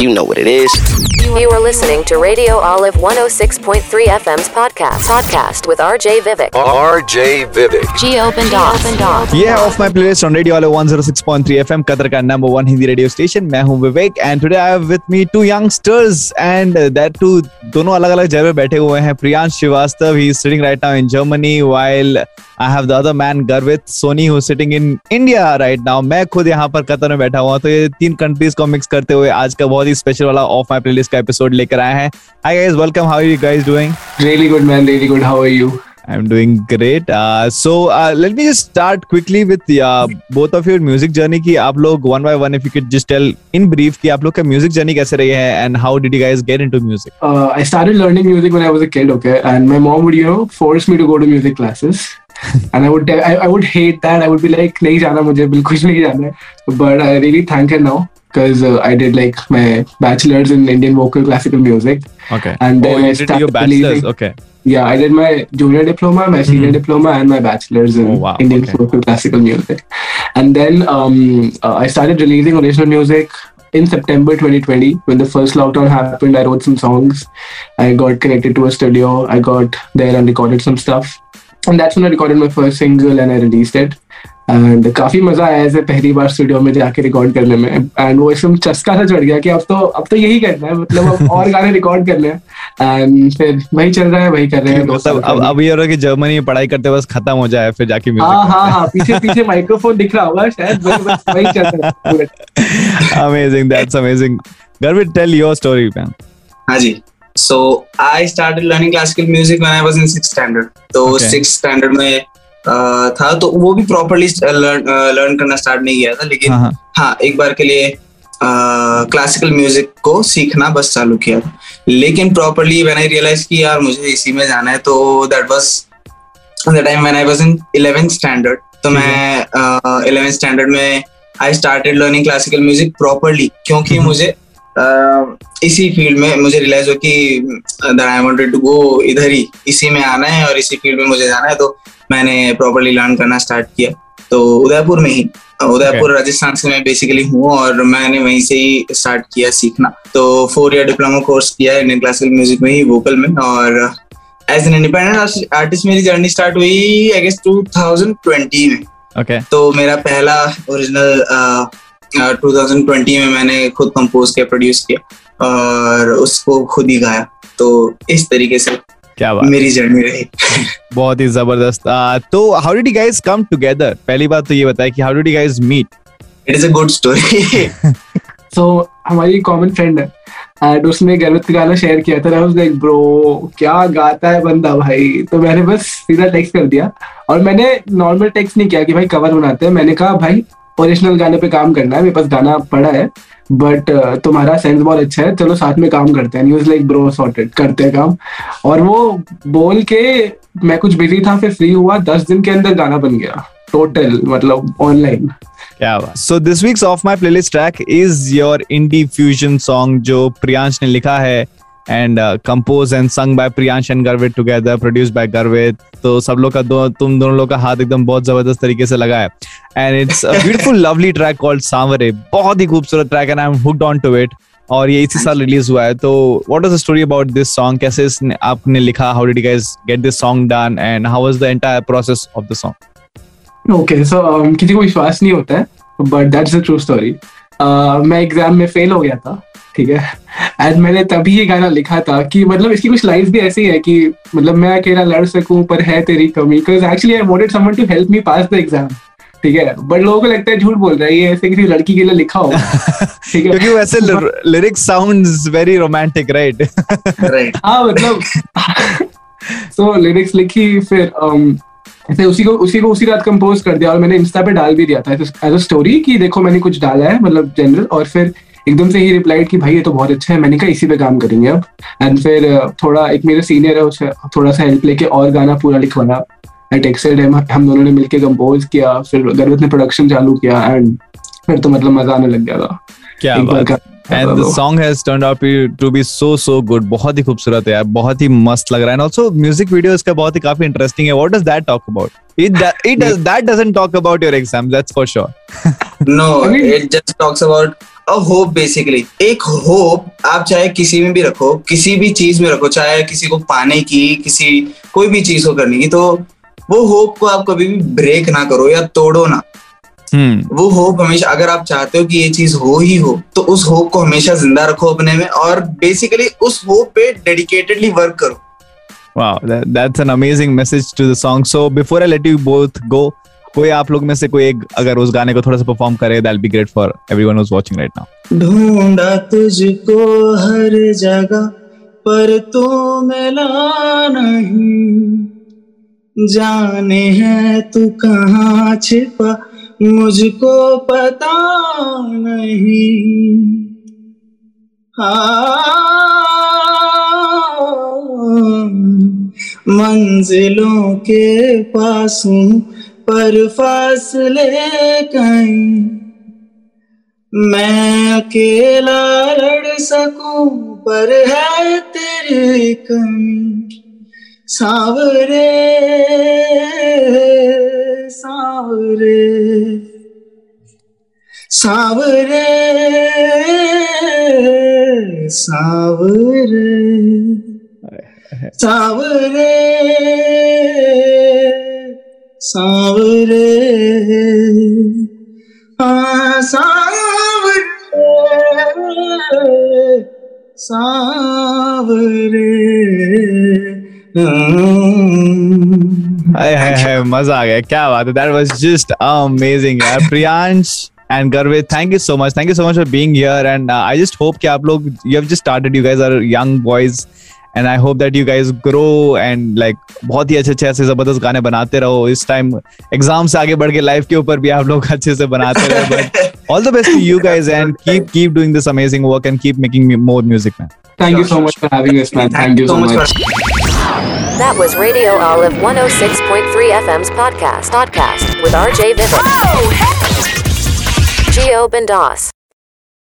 You know what it is. You are listening to Radio Olive 106.3 FM's podcast. Podcast with RJ Vivek. RJ Vivek. Geo Bendoff. ये है off my playlist on radio वाले 106.3 FM Qatar का number one Hindi radio station मैं हूँ Vivek and today I have with me two youngsters and that two दोनों अलग अलग जगह पे बैठे हुए हैं Priyansh Shrivastava he is sitting right now in Germany while I have the other man Garvit Soni who sitting in India right now मैं खुद यहाँ पर कतर में बैठा हुआ तो ये तीन कंट्रीज़ को मिक्स करते हुए आज का बहुत ही स्पेशल वाला ऑफ़ माय प्लेलिस्ट का एपिसोड लेकर आए हैं hi guys welcome how are you guys doing Really good, man. Really good. How are you? I'm doing great. Uh, so uh, let me just start quickly with uh, both of your music journey. कि आप लोग one by one, if you could just tell in brief कि आप लोग का music journey कैसे रही है and how did you guys get into music? Uh, I started learning music when I was a kid, okay, and my mom would, you know, force me to go to music classes. and I would, I, I would hate that. I would be like, नहीं जाना मुझे बिल्कुल नहीं जाना है. But I really thank her now because uh, I did like my bachelor's in Indian vocal classical music. Okay. And then oh, I did started your bachelor's. believing- Okay. Yeah, I did my junior diploma, my senior diploma, and my bachelor's in Oh, wow. Indian Okay. vocal classical music. And then um, uh, I started releasing original music in September 2020 when the first lockdown happened. I wrote some songs. I got connected to a studio. I got there and recorded some stuff. And that's when I recorded my first single and I released it. And काफ़ी मज़ा आया ऐसे पहली बार studio में जाके record करने में। And वो एकदम चस्का सा चढ़ गया कि अब तो अब तो यही करना है। मतलब अब और गाने रिकॉर्ड करने हैं। एंड फिर वही चल रहा है वही कर रहे हैं मतलब अब अब ये हो रहा है कि जर्मनी में पढ़ाई करते बस खत्म हो जाए फिर जाके हाँ म्यूज़िक हाँ। हाँ पीछे पीछे माइक्रोफोन दिख रहा होगा शायद वही बस वही चल रहा है amazing that's amazing Garvit tell your story man हाँ जी। So I started learning classical music when I was in six standard तो Okay. सिक्स स्टैंडर्ड में था तो वो भी प्रॉपरली लर्न करना स्टार्ट नहीं किया था लेकिन हाँ हाँ। हाँ एक बार के लिए क्लासिकल म्यूज़िक को सीखना बस चालू किया था। लेकिन प्रॉपरली व्हेन आई रियलाइज़ कि यार मुझे इसी में जाना है तो that was the time when I was in 11th standard तो मैं इलेवेंथ स्टैंडर्ड में I started learning classical music properly क्योंकि हम्म। मुझे uh, इसी फ़ील्ड में मुझे रियलाइज़ हो कि आई वांटेड टू गो इधर ही इसी में आना है और इसी फ़ील्ड में मुझे जाना है तो मैंने प्रॉपरली लर्न करना स्टार्ट किया। तो उदयपुर में ही उदयपुर okay. राजस्थान से मैं बेसिकली हूँ और मैंने वहीं से ही स्टार्ट किया सीखना। तो फोर ईयर डिप्लोमा कोर्स किया इंडियन क्लासिकल म्यूज़िक में ही वोकल में और एज एन इंडिपेंडेंट आर्टिस्ट मेरी जर्नी स्टार्ट हुई आई गेस 2020 में। ओके तो मेरा पहला ओरिजिनल 2020 में मैंने खुद कंपोज किया प्रोड्यूस किया और उसको खुद ही गाया। तो इस तरीके से क्या बात मेरी जर्नी रही। बहुत ही ज़बरदस्त। तो how did you guys come together पहली बात तो ये बताया कि how did you guys meet it is a good story so हमारी कॉमन फ्रेंड है। एंड उसने गर्वित का गाना शेयर किया था। लाइक ब्रो क्या गाता है बंदा भाई? तो मैंने बस सीधा टेक्स्ट कर दिया। और मैंने नॉर्मल टेक्स्ट नहीं किया कि भाई कवर बनाते हैं। मैंने कहा भाई ओरिजिनल गाने पे काम करना है, मेरे पास गाना पड़ा है बट तुम्हारा सेंस बहुत अच्छा है, चलो साथ में काम करते हैं। न्यूज़ लाइक ब्रो सॉर्टेड करते हैं काम. और वो बोल के मैं कुछ बिज़ी था, फिर फ्री हुआ, दस दिन के अंदर गाना बन गया। टोटल मतलब ऑनलाइन क्या बात। So this week's off my playlist track is your indie fusion song जो प्रियांश ने लिखा है। And compose and sung by Priyansh and Garvit together produce by Garvit तो सब लोग का दो, तुम दोनों लोग का हाथ एकदम बहुत ज़बरदस्त तरीके से लगा है। And it's a beautiful lovely track called Saanware बहुत ही खूबसूरत track and I am hooked on to it और ये इसी साल रिलीज़ हुआ है। तो what is the story about this song कैसे आपने लिखा? How did you guys get this song done and how was the entire process of the song okay so किसी को विश्वास नहीं होता है but that's the true story मैं एग्ज़ाम में फेल हो गया था। ठीक है? एंड मैंने तभी ये गाना लिखा था कि मतलब इसकी कुछ लाइन्स भी ऐसी है कि मतलब मैं अकेला लड़ सकूँ पर है तेरी कमी? Because actually I wanted someone to help me pass the exam ठीक है? बट लोगों को लगता है झूठ बोल रहा है ये ऐसे किसी लड़की के लिए लिखा होगा। ठीक है? क्योंकि वैसे lyrics sounds very romantic right right हाँ मतलब सो लिरिक्स लिखी फिर um, ऐसे उसी को उसी को उसी रात कंपोज कर दिया और मैंने इंस्टा पे डाल भी दिया था। एज अ स्टोरी कि देखो मैंने कुछ डाला है मतलब जनरल और फिर एकदम से ही रिप्लाइड कि भाई ये तो बहुत अच्छा है मैंने कहा इसी पे काम करेंगे अब. एंड फिर थोड़ा एक मेरे सीनियर है उसे थोड़ा सा हेल्प लेके और गाना पूरा लिखवाया आई टेक्सटेड हिम हम दोनों ने मिलके कंपोज किया फिर गर्वित ने प्रोडक्शन चालू किया एंड फिर तो मतलब मज़ा आने लग गया था। क्या बात। And the song has turned out to be so so good बहुत ही खूबसूरत है यार बहुत ही मस्त लग रहा है। एंड आल्सो म्यूज़िक वीडियो इसका बहुत ही काफ़ी इंटरेस्टिंग है। What does that talk about it it does that doesn't talk about your exam that's for sure No, it just talks about a hope basically एक होप आप चाहे किसी में भी रखो किसी भी चीज़ में रखो चाहे किसी को पाने की किसी कोई भी चीज़ को करने की तो वो होप को आप कभी भी ब्रेक ना करो या तोड़ो ना। हम्म। वो होप हमेशा अगर आप चाहते हो कि ये चीज़ हो ही हो तो उस होप को हमेशा ज़िंदा रखो अपने में और बेसिकली उस होप पे डेडिकेटेडली वर्क करो। Wow, that, that's an amazing message to the song. So before I let you both go, कोई आप लोग में से कोई एक अगर उस गाने को थोड़ा सा परफॉर्म करे that be great for everyone who's watching right now ढूंढा तुझको हर जगह, पर तू मिला नहीं। जाने है तू कहाँ छिपा, मुझको पता नहीं। हाँ मंजिलों के पास हूँ पर फासले कहीं। मैं अकेला लड़ सकूँ पर है तेरी कमी। सावरे सावरे। सावरे सावरे। सावरे। सावरे हाँ सावरे सावरे हाय हाय हाय मज़ा आ गया क्या बात है दैट वाज जस्ट अमेजिंग यार Priyansh and Garvit thank you so much thank you so much for being here and I just hope कि आप लोग you have just started you guys are young boys and I hope that you guys grow and like बहुत ही अच्छे अच्छे ऐसे ज़बरदस्त गाने बनाते रहो इस टाइम एग्ज़ाम से आगे बढ़ के लाइफ के ऊपर भी आप लोग अच्छे से बनाते रहो but all the best to you guys and keep keep doing this amazing work and keep making more music man Thank you so much for having us, man. Thank you so much. That was Radio Olive 106.3 FM's podcast. Podcast with RJ Vivek. Oh, hey! Geo Bendas.